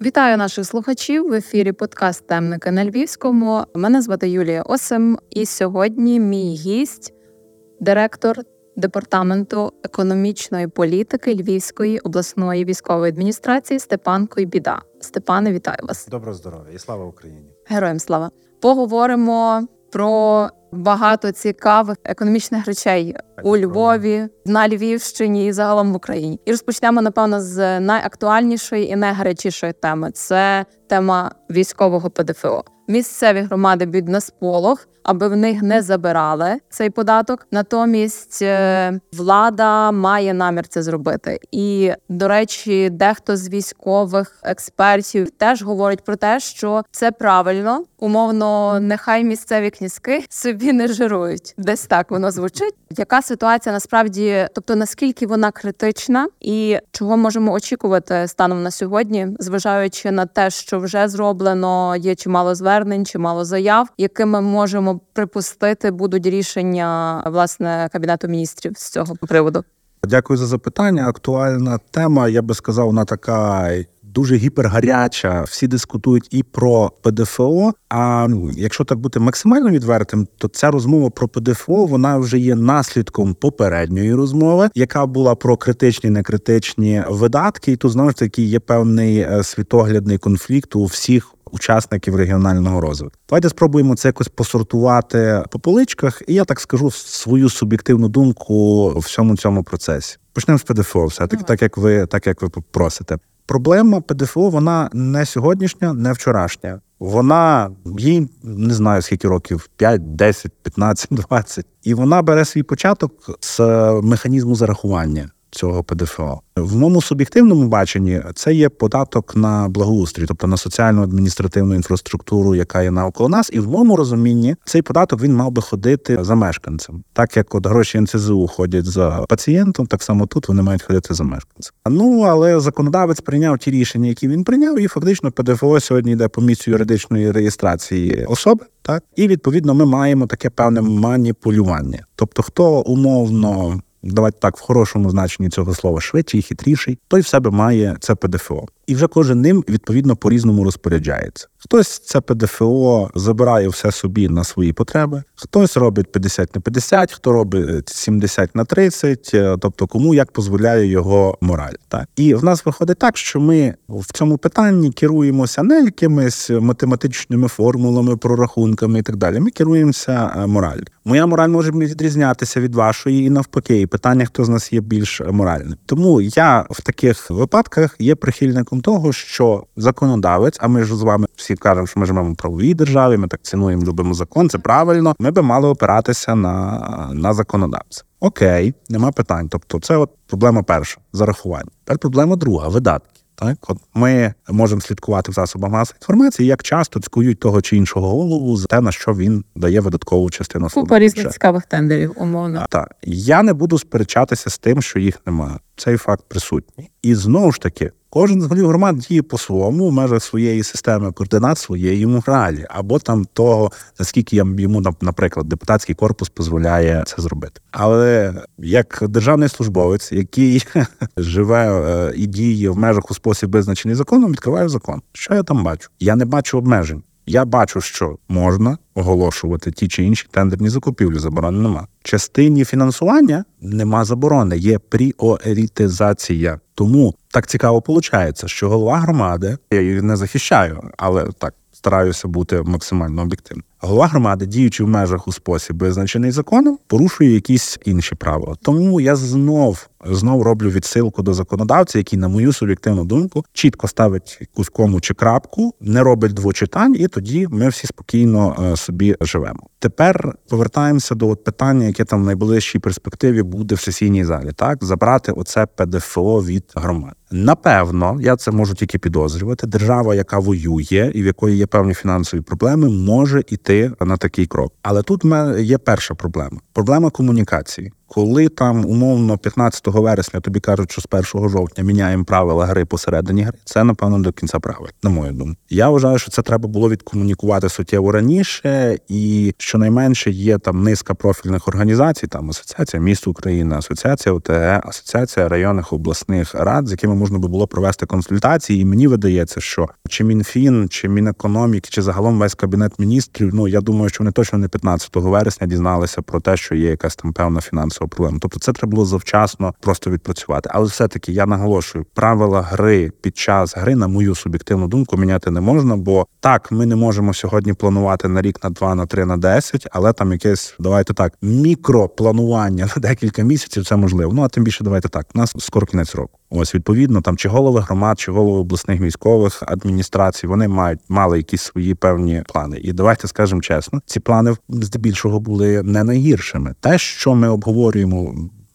Вітаю наших слухачів в ефірі подкаст Темники на Львівському. Мене звати Юлія Осим, і сьогодні мій гість, директор департаменту економічної політики Львівської обласної військової адміністрації Степан Койбіда. Степане, вітаю вас. Доброго здоров'я і слава Україні! Героям слава! Поговоримо про багато цікавих економічних речей у Львові, на Львівщині і загалом в Україні. І розпочнемо напевно з найактуальнішої і найгарячішої теми це тема військового ПДФО. Місцеві громади б'ють на сполох, аби в них не забирали цей податок. Натомість е, влада має намір це зробити. І до речі, дехто з військових експертів теж говорить про те, що це правильно, умовно, нехай місцеві князьки собі не жирують. Десь так воно звучить. Яка ситуація насправді, тобто наскільки вона критична, і чого можемо очікувати станом на сьогодні, зважаючи на те, що вже зроблено, є чимало звернень, чимало заяв, якими можемо припустити будуть рішення власне кабінету міністрів з цього приводу. Дякую за запитання. Актуальна тема. Я би сказав, вона така дуже гіпергаряча. Всі дискутують і про ПДФО. А ну, якщо так бути максимально відвертим, то ця розмова про ПДФО вона вже є наслідком попередньої розмови, яка була про критичні некритичні видатки. І тут знову ж таки є певний е, світоглядний конфлікт у всіх. Учасників регіонального розвитку. Давайте спробуємо це якось посортувати по поличках, і я так скажу свою суб'єктивну думку в всьому цьому процесі. Почнемо з ПДФО, все таки, так як ви так як ви просите. Проблема ПДФО вона не сьогоднішня, не вчорашня. Вона їй не знаю скільки років 5, 10, 15, 20. І вона бере свій початок з механізму зарахування цього ПДФО. В моєму суб'єктивному баченні це є податок на благоустрій, тобто на соціальну адміністративну інфраструктуру, яка є навколо нас, і в моєму розумінні цей податок він мав би ходити за мешканцем. Так як от гроші НЦЗУ ходять за пацієнтом, так само тут вони мають ходити за мешканцем. Ну але законодавець прийняв ті рішення, які він прийняв, і фактично ПДФО сьогодні йде по місцю юридичної реєстрації особи. Так і відповідно ми маємо таке певне маніпулювання. Тобто, хто умовно давайте так в хорошому значенні цього слова швидший, хитріший, той в себе має це ПДФО. І вже кожен ним відповідно по різному розпоряджається. Хтось це ПДФО забирає все собі на свої потреби, хтось робить 50 на 50, хто робить 70 на 30, е, тобто кому як дозволяє його мораль. Так і в нас виходить так, що ми в цьому питанні керуємося не якимись математичними формулами, прорахунками і так далі. Ми керуємося е, мораль. Моя мораль може відрізнятися від вашої, і навпаки, питання, хто з нас є більш моральним. Тому я в таких випадках є прихильником того, що законодавець, а ми ж з вами всі кажемо, що ми живемо в правовій державі, ми так цінуємо, любимо закон. Це правильно. Ми би мали опиратися на на законодавця. Окей, нема питань. Тобто, це от проблема перша зарахування. Тепер проблема друга видатки. Так, от ми можемо слідкувати в засобах масової інформації, як часто цькують того чи іншого голову за те, на що він дає видаткову частину Купа різних цікавих тендерів, умовно. Так я не буду сперечатися з тим, що їх немає. Цей факт присутній, і знову ж таки Кожен з голів громад діє по-своєму в межах своєї системи координат своєї моралі, або там того, наскільки йому наприклад, депутатський корпус дозволяє це зробити. Але як державний службовець, який живе е, і діє в межах у спосіб визначений законом, відкриваю закон. Що я там бачу? Я не бачу обмежень. Я бачу, що можна оголошувати ті чи інші тендерні закупівлі. Заборони нема. Частині фінансування нема заборони, є пріоритизація. Тому так цікаво виходить, що голова громади я її не захищаю, але так стараюся бути максимально об'єктивним. Голова громади, діючи в межах у спосіб, визначений законом, порушує якісь інші правила. Тому я знов знов роблю відсилку до законодавця, який, на мою суб'єктивну думку, чітко ставить якусь кому чи крапку, не робить двочитань, і тоді ми всі спокійно е, собі живемо. Тепер повертаємося до питання, яке там в найближчій перспективі буде в сесійній залі. Так забрати оце ПДФО від громад. Напевно, я це можу тільки підозрювати. Держава, яка воює і в якої є певні фінансові проблеми, може іти на такий крок. Але тут в мене є перша проблема: проблема комунікації Коли там умовно 15 вересня тобі кажуть, що з 1 жовтня міняємо правила гри посередині гри, це напевно до кінця правил, на мою думку. Я вважаю, що це треба було відкомунікувати суттєво раніше, і щонайменше є там низка профільних організацій, там асоціація міст України, асоціація ОТГ, асоціація районних обласних рад, з якими можна би було провести консультації. І мені видається, що чи мінфін, чи мінекономіки, чи загалом весь кабінет міністрів. Ну я думаю, що вони точно не 15 вересня дізналися про те, що є якась там певна фінансова проблема. Тобто, це треба було завчасно просто відпрацювати. Але все-таки я наголошую, правила гри під час гри, на мою суб'єктивну думку, міняти не можна. Бо так, ми не можемо сьогодні планувати на рік, на два, на три, на десять, але там якесь давайте так мікропланування на декілька місяців. Це можливо. Ну а тим більше, давайте так. У нас скоро кінець року. Ось відповідно, там чи голови громад, чи голови обласних військових адміністрацій вони мають мали якісь свої певні плани. І давайте скажемо чесно, ці плани здебільшого були не найгіршими. Те, що ми обговорюємо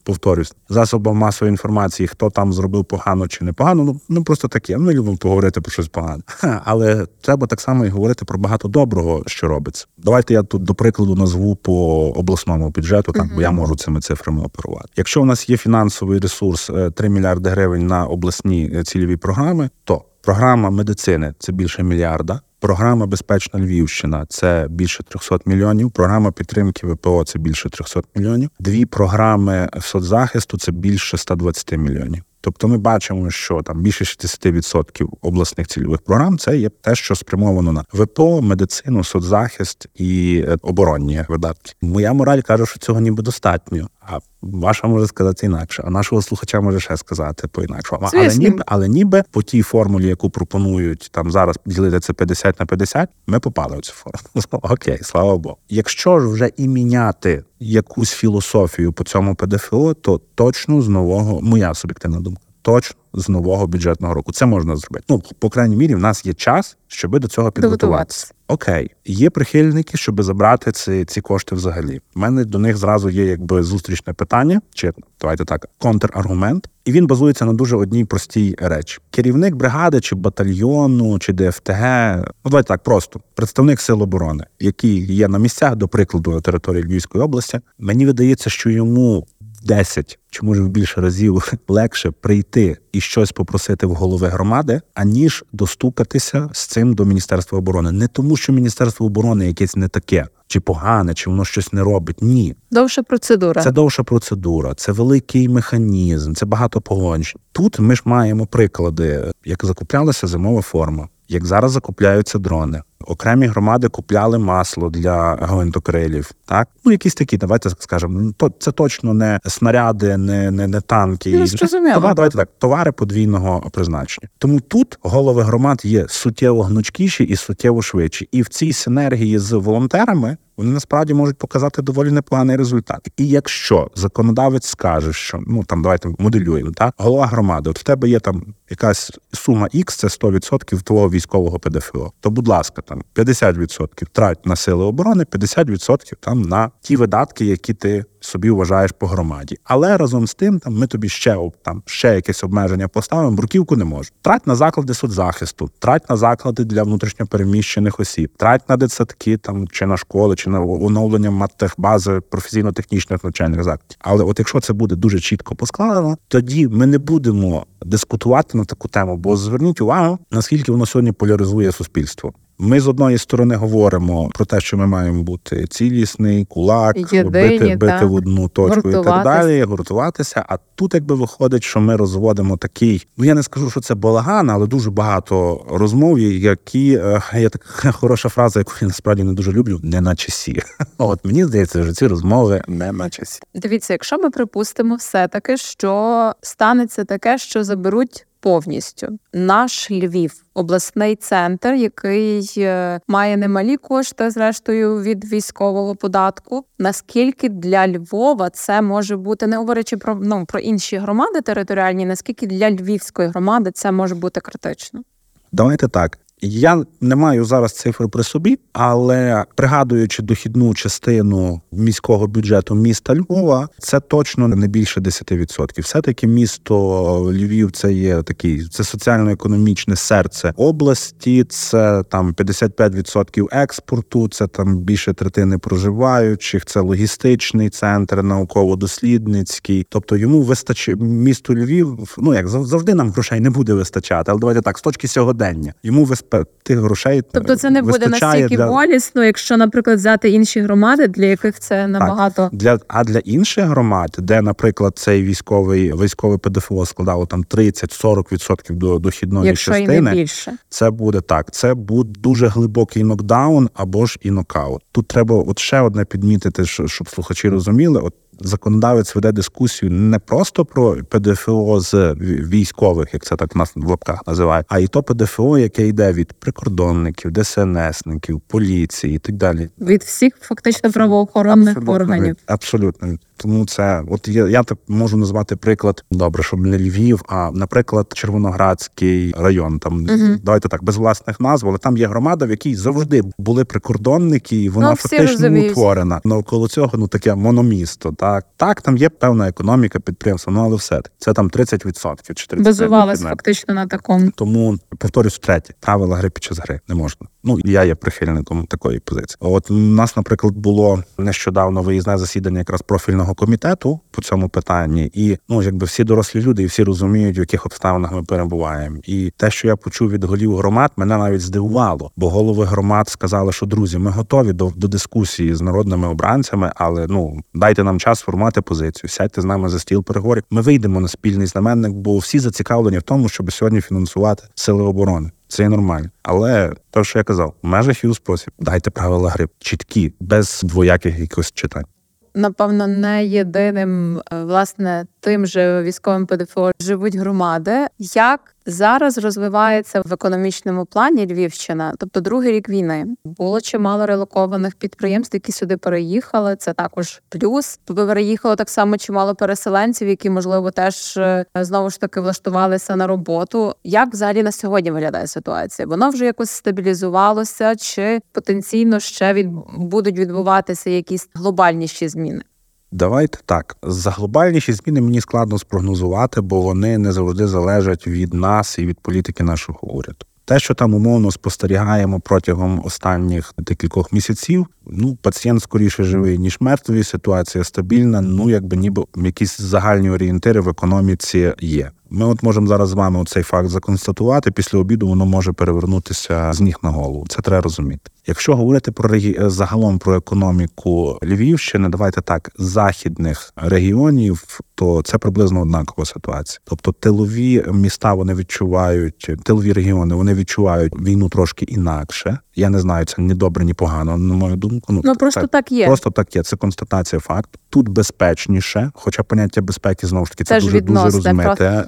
повторюсь, засобам масової інформації, хто там зробив погано чи непогано. Ну ну просто таке. Ми любимо поговорити про щось погане. Ха, але треба так само і говорити про багато доброго, що робиться. Давайте я тут до прикладу назву по обласному бюджету, так бо я можу цими цифрами оперувати. Якщо у нас є фінансовий ресурс 3 е, мільярди гривень на обласні е, цільові програми, то програма медицини це більше мільярда. Програма Безпечна Львівщина це більше 300 мільйонів. Програма підтримки ВПО це більше 300 мільйонів. Дві програми соцзахисту це більше 120 мільйонів. Тобто ми бачимо, що там більше 60% обласних цільових програм це є те, що спрямовано на ВПО, медицину, соцзахист і е, оборонні видатки. Моя мораль каже, що цього ніби достатньо. А ваша може сказати інакше, а нашого слухача може ще сказати по інакшому. Але ніби, але ніби по тій формулі, яку пропонують там зараз ділити це 50 на 50, ми попали в цю формулу. Окей, слава Богу. Якщо ж вже і міняти якусь філософію по цьому ПДФО, то точно з нового моя суб'єктивна думка точно з нового бюджетного року. Це можна зробити. Ну по крайній мірі, в нас є час, щоб до цього підготуватися. Окей, є прихильники, щоб забрати ці ці кошти взагалі. У мене до них зразу є якби зустрічне питання, чи давайте так, контраргумент, і він базується на дуже одній простій речі: керівник бригади, чи батальйону, чи ДФТГ. Ну давайте так, просто представник сил оборони, який є на місцях, до прикладу, на території Львівської області. Мені видається, що йому 10 чи може в більше разів легше прийти і щось попросити в голови громади, аніж достукатися з цим до міністерства оборони. Не тому, що міністерство оборони якесь не таке. Чи погане, чи воно щось не робить? Ні, довша процедура. Це довша процедура, це великий механізм, це багато погоджень. Тут ми ж маємо приклади, як закуплялася зимова форма, як зараз закупляються дрони. Окремі громади купляли масло для гвинтокрилів. Так, ну якісь такі, давайте скажемо, ну, то це точно не снаряди, не не, не танки. Ну, Товар, давайте так, товари подвійного призначення. Тому тут голови громад є суттєво гнучкіші і суттєво швидші. І в цій синергії з волонтерами вони насправді можуть показати доволі непоганий результат. І якщо законодавець скаже, що ну там давайте моделюємо, так голова громади, от в тебе є там якась сума X, це 100% твого військового ПДФО, то будь ласка, там 50% трать на сили оборони, 50% там на ті видатки, які ти собі вважаєш по громаді. Але разом з тим, там ми тобі ще там ще якесь обмеження поставимо. Бруківку не можемо. Трать на заклади соцзахисту, трать на заклади для внутрішньопереміщених осіб, трать на дитсадки там чи на школи, чи на оновлення маттехбази професійно-технічних навчальних закладів. Але от якщо це буде дуже чітко поскладено, тоді ми не будемо дискутувати на таку тему, бо зверніть увагу, наскільки воно сьогодні поляризує суспільство. Ми з одної сторони говоримо про те, що ми маємо бути цілісний, кулак, Єдині, бити, бити в одну точку і так далі, гуртуватися. А тут, якби виходить, що ми розводимо такий. Ну я не скажу, що це балаган, але дуже багато розмов, які е, є така хороша фраза, яку я насправді не дуже люблю, не на часі. От мені здається, що ці розмови не на часі. Дивіться, якщо ми припустимо, все таки, що станеться таке, що заберуть повністю. Наш Львів, обласний центр, який е, має немалі кошти, зрештою від військового податку. Наскільки для Львова це може бути, не говорячи про ну про інші громади територіальні, наскільки для львівської громади це може бути критично? Давайте так. Я не маю зараз цифри при собі, але пригадуючи дохідну частину міського бюджету міста Львова, це точно не більше 10%. Все таки місто Львів це є такий це соціально-економічне серце області. Це там 55% експорту, це там більше третини проживаючих, це логістичний центр, науково-дослідницький. Тобто йому вистачає місту Львів. Ну як завжди нам грошей не буде вистачати, але давайте так з точки сьогодення йому тих грошей. Тобто це не буде настільки для... болісно, якщо, наприклад, взяти інші громади, для яких це набагато так. для а для інших громад, де, наприклад, цей військовий військовий ПДФО складало там 30-40% до дохідної якщо частини, і не більше. це буде так. Це буде дуже глибокий нокдаун або ж і нокаут. Тут треба от ще одне підмітити, щоб слухачі розуміли. От законодавець веде дискусію не просто про ПДФО з військових, як це так нас в лапках називають, а і то ПДФО, яке йде від прикордонників, ДСНСників, поліції і так далі. Від всіх фактично правоохоронних абсолютно, органів. Абсолютно. Тому це, от я я так можу назвати приклад добре, щоб не Львів, а наприклад, Червоноградський район. Там uh давайте так без власних назв, але там є громада, в якій завжди були прикордонники, і вона ну, фактично утворена. Навколо цього ну таке мономісто. Так, так, там є певна економіка підприємства, ну але все це там 30% чи 30%. Базувалась фактично на такому. Тому повторюсь втретє, правила гри під час гри не можна. Ну я є прихильником такої позиції. От у нас, наприклад, було нещодавно виїзне засідання якраз профільного комітету по цьому питанні, і ну якби всі дорослі люди, і всі розуміють, в яких обставинах ми перебуваємо. І те, що я почув від голів громад, мене навіть здивувало, бо голови громад сказали, що друзі, ми готові до, до дискусії з народними обранцями, але ну дайте нам час формувати позицію, сядьте з нами за стіл переговорів. Ми вийдемо на спільний знаменник, бо всі зацікавлені в тому, щоб сьогодні фінансувати сили оборони. Це є нормально. Але те, що я казав, в межах і у спосіб дайте правила гри чіткі, без двояких якихось читань. Напевно, не єдиним е, власне тим же військовим ПДФО живуть громади. Як зараз розвивається в економічному плані Львівщина, тобто другий рік війни, було чимало релокованих підприємств, які сюди переїхали. Це також плюс. Тобто переїхало так само чимало переселенців, які можливо теж е, знову ж таки влаштувалися на роботу. Як взагалі на сьогодні виглядає ситуація? Воно вже якось стабілізувалося, чи потенційно ще від будуть відбуватися якісь глобальніші зміни? Давайте так. За глобальніші зміни мені складно спрогнозувати, бо вони не завжди залежать від нас і від політики нашого уряду. Те, що там умовно спостерігаємо протягом останніх декількох місяців, ну пацієнт скоріше живий ніж мертвий. Ситуація стабільна. Ну якби ніби якісь загальні орієнтири в економіці є. Ми от можемо зараз з вами цей факт законстатувати. Після обіду воно може перевернутися з ніг на голову. Це треба розуміти. Якщо говорити про регі... загалом про економіку Львівщини, давайте так західних регіонів, то це приблизно однакова ситуація. Тобто тилові міста вони відчувають, тилові регіони вони відчувають війну трошки інакше. Я не знаю, це ні добре, ні погано. На мою думку, ну, ну просто так, так є. Просто так є. Це констатація факту. Тут безпечніше, хоча поняття безпеки знову ж таки це, це дуже дуже розуміти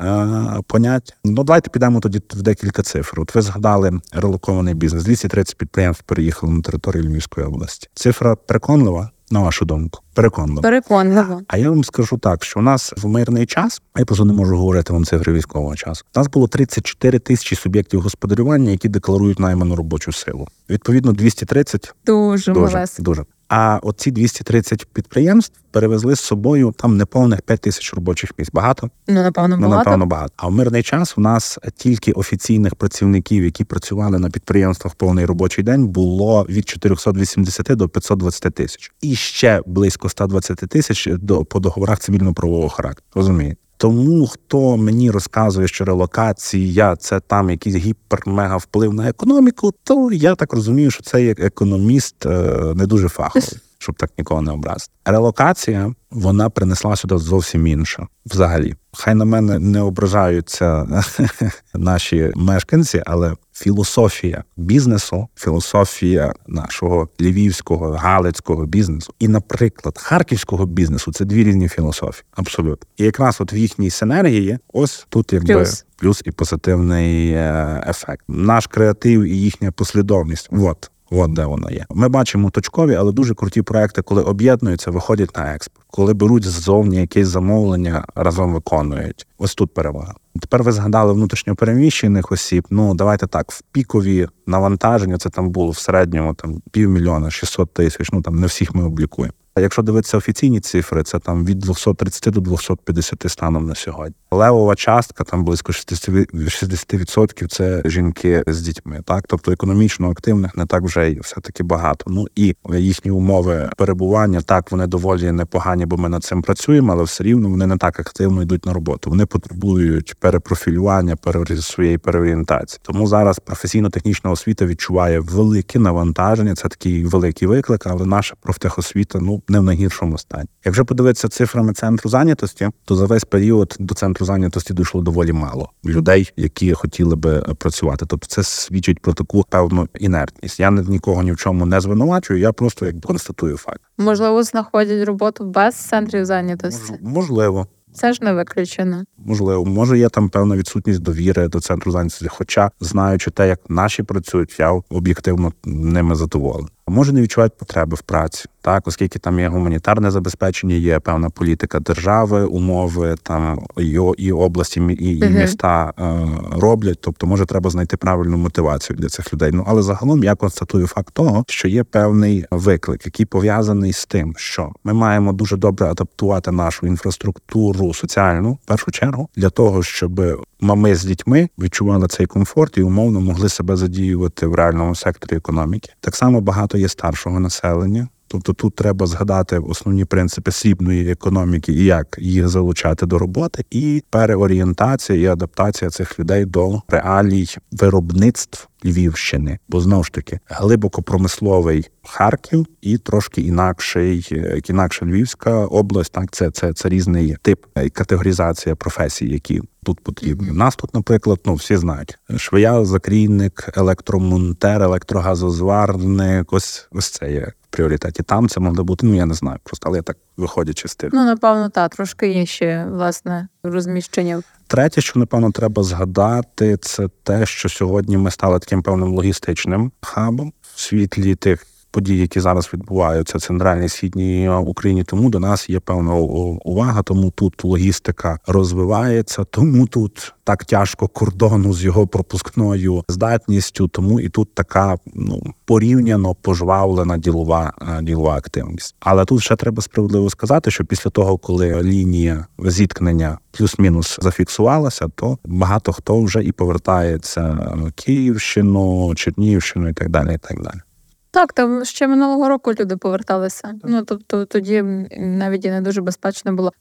поняття. Ну давайте підемо тоді в декілька цифр. От ви згадали релокований бізнес. 230 підприємств переїхали на територію Львівської області. Цифра переконлива. На вашу думку, переконливо. Переконливо. А я вам скажу так, що у нас в мирний час, я просто не можу говорити вам цифри військового часу. У нас було 34 тисячі суб'єктів господарювання, які декларують найману робочу силу. Відповідно, 230 дуже дуже, дуже. А оці 230 підприємств перевезли з собою там неповних 5 тисяч робочих місць. Багато ну напевно ну, багато. напевно багато. А в мирний час у нас тільки офіційних працівників, які працювали на підприємствах повний робочий день, було від 480 до 520 тисяч, і ще близько 120 тисяч до по договорах цивільно-правового характеру. Розумієте? Тому хто мені розказує, що релокація це там якийсь гіпер-мега вплив на економіку, то я так розумію, що цей економіст е, не дуже фаховий, щоб так нікого не образити. Релокація вона принесла сюди зовсім інше взагалі. Хай на мене не ображаються наші мешканці, але філософія бізнесу, філософія нашого львівського, галицького бізнесу і, наприклад, харківського бізнесу це дві різні філософії. Абсолютно. І якраз от в їхній синергії, ось тут якби плюс, плюс і позитивний е, ефект. Наш креатив і їхня послідовність. От. От де воно є. Ми бачимо точкові, але дуже круті проекти, коли об'єднуються, виходять на експорт, коли беруть ззовні якесь замовлення, разом виконують. Ось тут перевага. Тепер ви згадали внутрішньопереміщених осіб. Ну давайте так, в пікові навантаження це там було в середньому там півмільйона, 600 тисяч. Ну там не всіх ми облікуємо. А якщо дивитися офіційні цифри, це там від 230 до 250 станом на сьогодні. Левова частка там близько 60% це жінки з дітьми. Так, тобто економічно активних не так вже й все таки багато. Ну і їхні умови перебування так вони доволі непогані, бо ми над цим працюємо, але все рівно вони не так активно йдуть на роботу. Вони потребують перепрофілювання, своєї переорієнтації. Тому зараз професійно-технічна освіта відчуває велике навантаження. Це такий великий виклик, але наша профтехосвіта ну не в найгіршому стані. Якщо подивитися цифрами центру зайнятості, то за весь період до центру зайнятості дійшло доволі мало людей, які хотіли би працювати. Тобто, це свідчить про таку певну інертність. Я нікого ні в чому не звинувачую. Я просто як констатую факт. Можливо, знаходять роботу без центрів зайнятості. Можливо. Це ж не виключено. Можливо, може є там певна відсутність довіри до центру зайнятості. Хоча, знаючи те, як наші працюють, я об'єктивно ними задоволений. Може не відчувають потреби в праці, так оскільки там є гуманітарне забезпечення, є певна політика держави, умови там і, області, і, і міста е, роблять. Тобто, може, треба знайти правильну мотивацію для цих людей. Ну але загалом я констатую факт того, що є певний виклик, який пов'язаний з тим, що ми маємо дуже добре адаптувати нашу інфраструктуру соціальну в першу чергу для того, щоб мами з дітьми відчували цей комфорт і умовно могли себе задіювати в реальному секторі економіки. Так само багато є старшого населення. Тобто тут треба згадати основні принципи срібної економіки і як їх залучати до роботи, і переорієнтація і адаптація цих людей до реалій виробництв Львівщини, бо знову ж таки глибоко промисловий Харків і трошки інакший, інакша Львівська область. Так, це це, це різний тип і категоризація професій, які тут потрібні. У нас тут, наприклад, ну всі знають швея, закрійник, електромонтер, електрогазозварник. Ось ось це є пріоритеті. Там це могло бути. Ну я не знаю, просто але я так виходячи з тим. Ну напевно, так, трошки є ще власне розміщення. Третє, що напевно треба згадати, це те, що сьогодні ми стали таким певним логістичним хабом в світлі тих подій, які зараз відбуваються в центральній східній Україні. Тому до нас є певна увага. Тому тут логістика розвивається, тому тут так тяжко кордону з його пропускною здатністю. Тому і тут така ну порівняно пожвавлена ділова ділова активність. Але тут ще треба справедливо сказати, що після того, коли лінія зіткнення плюс-мінус зафіксувалася, то багато хто вже і повертається на Київщину, Чернігівщину і так далі. І так далі. Так, там ще минулого року люди поверталися. Ну тобто тоді навіть і не дуже безпечно було.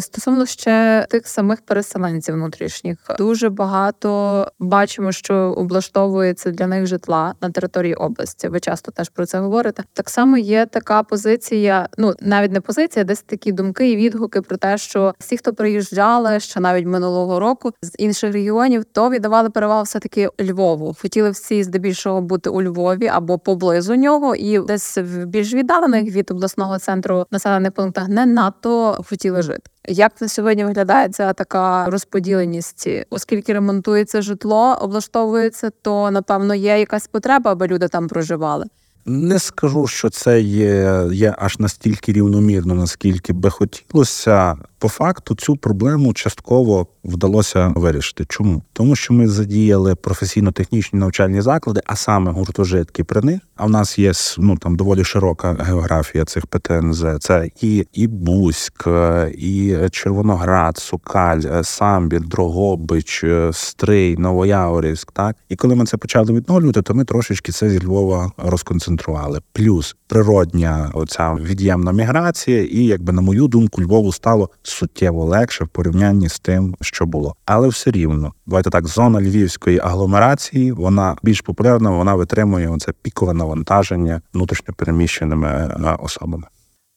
Стосовно ще тих самих переселенців внутрішніх, дуже багато бачимо, що облаштовується для них житла на території області. Ви часто теж про це говорите. Так само є така позиція, ну навіть не позиція, десь такі думки і відгуки про те, що всі, хто приїжджали ще навіть минулого року з інших регіонів, то віддавали перевагу все таки Львову. Хотіли всі здебільшого бути у Львові або поблизу нього, і десь в більш віддалених від обласного центру населених пунктах не надто хотіли жити. Як на сьогодні виглядає ця така розподіленість, оскільки ремонтується житло, облаштовується, то напевно є якась потреба, аби люди там проживали. Не скажу, що це є, є аж настільки рівномірно, наскільки би хотілося. По факту цю проблему частково вдалося вирішити. Чому? Тому що ми задіяли професійно-технічні навчальні заклади, а саме гуртожитки при них. А в нас є ну там доволі широка географія цих ПТНЗ. Це і і Бузьк, і Червоноград, Сукаль, Самбір, Дрогобич, Стрий, Новояворівськ. Так і коли ми це почали відновлювати, то ми трошечки це зі Львова розконцентрували. Плюс природня оця від'ємна міграція, і якби на мою думку, Львову стало суттєво легше в порівнянні з тим, що було. Але все рівно, давайте так, зона львівської агломерації вона більш популярна, вона витримує оце пікове навантаження внутрішньопереміщеними е, особами.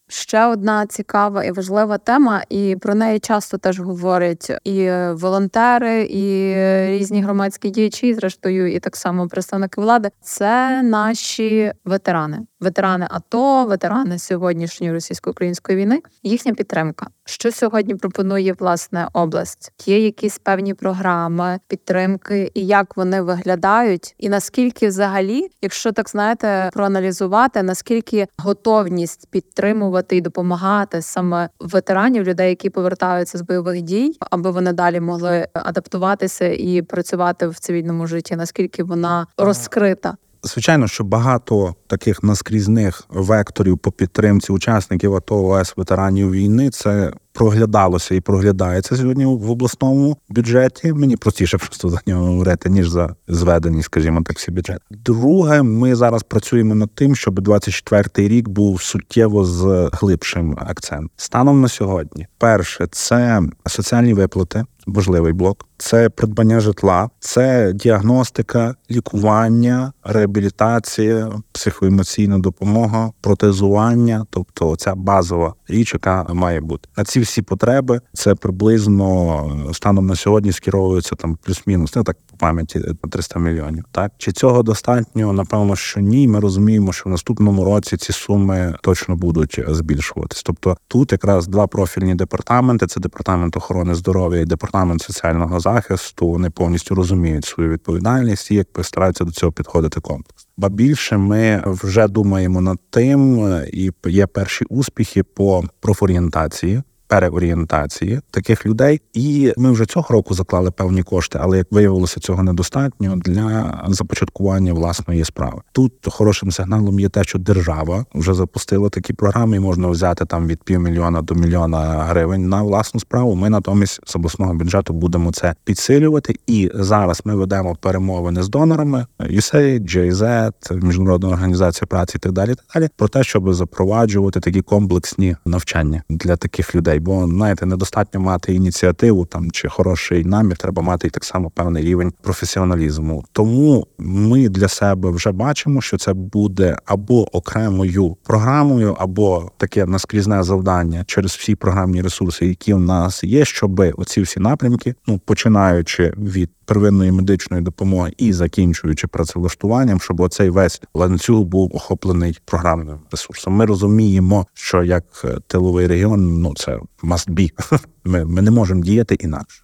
Ще одна цікава і важлива тема, і про неї часто теж говорять і волонтери, і різні громадські діячі, зрештою, і так само представники влади. Це наші ветерани. Ветерани АТО, ветерани сьогоднішньої російсько-української війни. Їхня підтримка. Що сьогодні пропонує власне область? Є якісь певні програми підтримки, і як вони виглядають, і наскільки взагалі, якщо так знаєте, проаналізувати наскільки готовність підтримувати і допомагати саме ветеранів, людей, які повертаються з бойових дій, аби вони далі могли адаптуватися і працювати в цивільному житті, наскільки вона розкрита? Звичайно, що багато таких наскрізних векторів по підтримці учасників АТО ОС ветеранів війни це проглядалося і проглядається сьогодні в обласному бюджеті. Мені простіше просто за нього говорити, ніж за зведені, скажімо так, всі бюджет. Друге, ми зараз працюємо над тим, щоб 24-й рік був суттєво з глибшим акцентом. Станом на сьогодні, перше, це соціальні виплати важливий блок. Це придбання житла, це діагностика, лікування, реабілітація, психоемоційна допомога, протезування, тобто ця базова річ, яка має бути на ці всі потреби. Це приблизно станом на сьогодні скеровується там плюс-мінус, не так по пам'яті на 300 мільйонів. Так чи цього достатньо? Напевно, що ні. Ми розуміємо, що в наступному році ці суми точно будуть збільшуватись. Тобто тут якраз два профільні департаменти: це департамент охорони здоров'я і департамент соціального захисту. Вони повністю розуміють свою відповідальність і як стараються до цього підходити комплекс. Ба більше ми вже думаємо над тим, і є перші успіхи по профорієнтації переорієнтації таких людей, і ми вже цього року заклали певні кошти, але як виявилося, цього недостатньо для започаткування власної справи. Тут хорошим сигналом є те, що держава вже запустила такі програми, і можна взяти там від півмільйона до мільйона гривень на власну справу. Ми натомість з обласного бюджету будемо це підсилювати. І зараз ми ведемо перемовини з донорами USAID, JZ, міжнародна організація праці і так далі. Так далі про те, щоб запроваджувати такі комплексні навчання для таких людей людей, бо знаєте, недостатньо мати ініціативу там чи хороший намір, треба мати і так само певний рівень професіоналізму. Тому ми для себе вже бачимо, що це буде або окремою програмою, або таке наскрізне завдання через всі програмні ресурси, які в нас є, щоб оці всі напрямки, ну починаючи від первинної медичної допомоги і закінчуючи працевлаштуванням, щоб оцей весь ланцюг був охоплений програмним ресурсом. Ми розуміємо, що як е, тиловий регіон, ну це must be. Ми, Ми не можемо діяти інакше.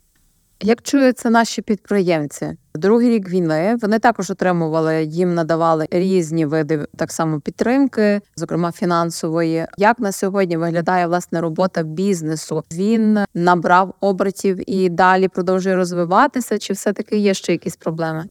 Як чуються наші підприємці? Другий рік війни вони також отримували, їм надавали різні види так само підтримки, зокрема фінансової. Як на сьогодні виглядає власне робота бізнесу? Він набрав обертів і далі продовжує розвиватися, чи все таки є ще якісь проблеми?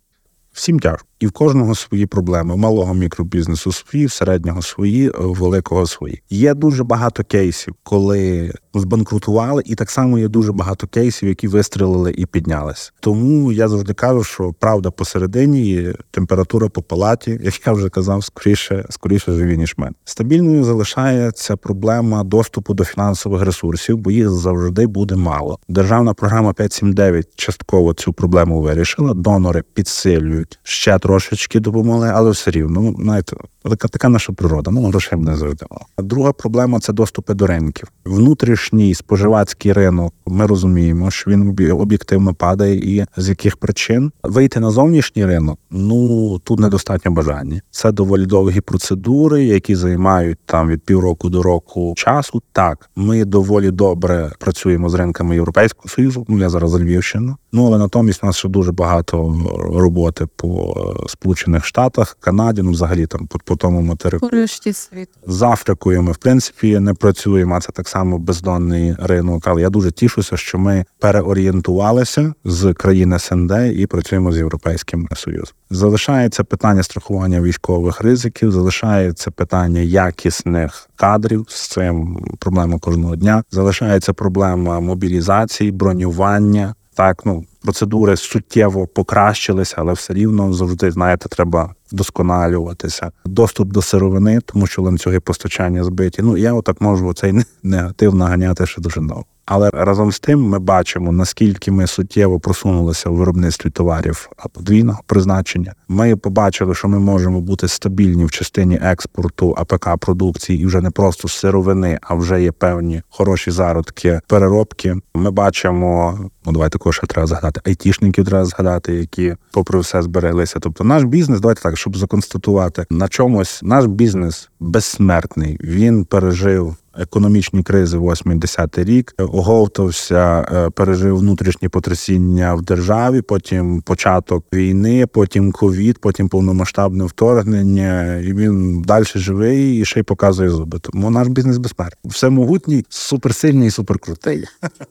Всім тяжко. І в кожного свої проблеми. У малого мікробізнесу свої, в середнього свої, в великого свої. Є дуже багато кейсів, коли збанкрутували, і так само є дуже багато кейсів, які вистрілили і піднялися. Тому я завжди кажу, що правда посередині, температура по палаті, як я вже казав, скоріше скоріше живі ніж мен. Стабільною залишається проблема доступу до фінансових ресурсів, бо їх завжди буде мало. Державна програма 5.7.9 частково цю проблему вирішила. Донори підсилюють ще трошечки допомогли, але все рівно ну, знаєте, така така наша природа. Ну грошей не завжди. Друга проблема це доступи до ринків. Внутрішній споживацький ринок. Ми розуміємо, що він об'єктивно падає, і з яких причин вийти на зовнішній ринок. Ну тут недостатньо бажання. Це доволі довгі процедури, які займають там від півроку до року часу. Так, ми доволі добре працюємо з ринками Європейського союзу. Ну я зараз за Львівщину. Ну але натомість у нас ще дуже багато роботи по е, сполучених штатах, Канаді, ну взагалі там по, по тому материку. світ з Африкою. Ми в принципі не працюємо. а Це так само бездонний ринок. Але я дуже тішуся, що ми переорієнтувалися з країн СНД і працюємо з європейським союзом. Залишається питання страхування військових ризиків, залишається питання якісних кадрів з цим проблема кожного дня. Залишається проблема мобілізації, бронювання. Так, ну процедури суттєво покращилися, але все рівно завжди знаєте, треба вдосконалюватися. Доступ до сировини, тому що ланцюги постачання збиті. Ну я отак можу цей негатив наганяти ще дуже довго. Але разом з тим ми бачимо, наскільки ми суттєво просунулися в виробництві товарів подвійного призначення. Ми побачили, що ми можемо бути стабільні в частині експорту АПК продукції і вже не просто сировини, а вже є певні хороші зародки, переробки. Ми бачимо, ну давайте також треба згадати айтішників, треба згадати, які попри все збереглися. Тобто, наш бізнес, давайте так, щоб законстатувати на чомусь, наш бізнес безсмертний. Він пережив економічні кризи 8-10 рік, оговтався, е, пережив внутрішні потрясіння в державі. Потім початок війни, потім ковід, потім повномасштабне вторгнення. І він далі живий і ще й показує зуби. Тому наш бізнес безсмертний. все могутній, суперсильний і суперкрутий.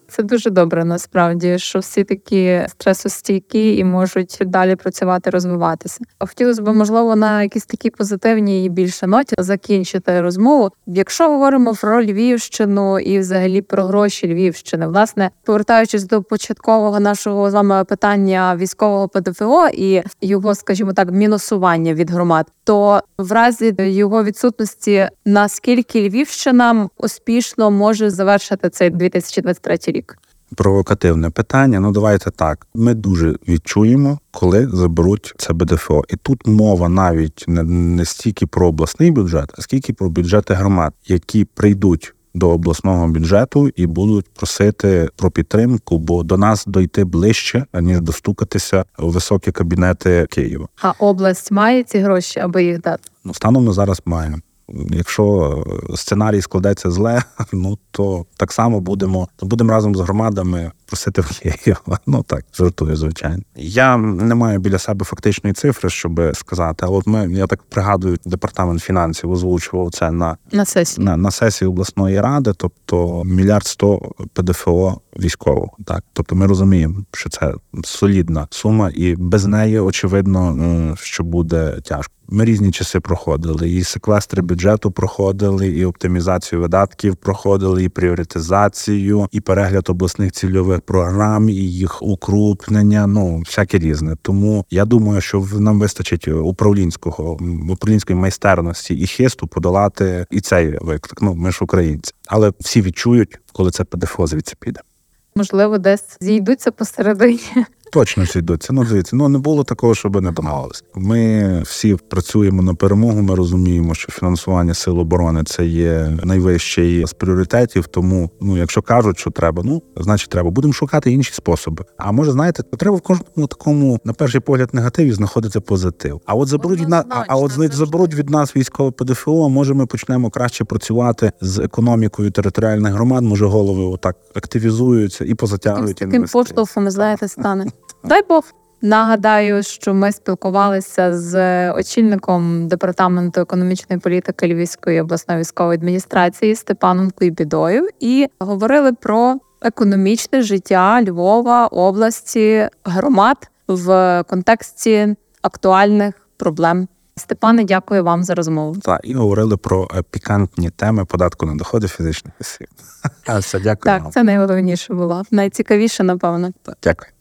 Це дуже добре. Насправді, що всі такі стресостійкі і можуть далі працювати, розвиватися. Хотілося б, можливо, на якісь такі позитивні і більше ноті закінчити розмову. Якщо говоримо про про Львівщину і взагалі про гроші Львівщини. Власне, повертаючись до початкового нашого з вами питання військового ПДФО і його, скажімо так, мінусування від громад, то в разі його відсутності наскільки Львівщина успішно може завершити цей 2023 рік? Провокативне питання. Ну давайте так. Ми дуже відчуємо, коли заберуть це БДФО. І тут мова навіть не, не стільки про обласний бюджет, а скільки про бюджети громад, які прийдуть до обласного бюджету і будуть просити про підтримку, бо до нас дойти ближче, аніж достукатися у високі кабінети Києва. А область має ці гроші, аби їх дати? Ну станом на зараз маємо. Якщо сценарій складеться зле, ну то так само будемо будемо разом з громадами просити в Києва. Ну так жартую, звичайно. Я не маю біля себе фактичної цифри, щоб сказати. Але ми я так пригадую, департамент фінансів озвучував це на на сесії на, на сесії обласної ради, тобто мільярд сто ПДФО військового. Так, тобто ми розуміємо, що це солідна сума, і без неї очевидно, що буде тяжко. Ми різні часи проходили, і секвестри бюджету проходили, і оптимізацію видатків проходили, і пріоритизацію, і перегляд обласних цільових програм, і їх укрупнення. Ну всяке різне. Тому я думаю, що нам вистачить управлінського управлінської майстерності і хисту подолати і цей виклик. Ну ми ж українці, але всі відчують, коли це ПДФО звідси піде. Можливо, десь зійдуться посередині. Точно йдуться. Ну дивіться, ну не було такого, щоб не домагалися. Ми всі працюємо на перемогу. Ми розуміємо, що фінансування сил оборони це є найвищий з пріоритетів. Тому, ну якщо кажуть, що треба, ну значить треба. Будемо шукати інші способи. А може, знаєте, треба в кожному такому, на перший погляд, негативі знаходити позитив. А от заберуть від нас, а от заберуть від нас військове ПДФО. Може, ми почнемо краще працювати з економікою територіальних громад. Може, голови отак активізуються і позатягують. Таким поштовхом, знаєте, стане. Дай Бог. Нагадаю, що ми спілкувалися з очільником департаменту економічної політики Львівської обласної військової адміністрації Степаном Куйбідою і говорили про економічне життя Львова, області, громад в контексті актуальних проблем. Степане, дякую вам за розмову. Так, і говорили про е, пікантні теми податку на доходи фізичних осіб. Все, дякую. Так, вам. це найголовніше було. Найцікавіше, напевно. Так, Дякую.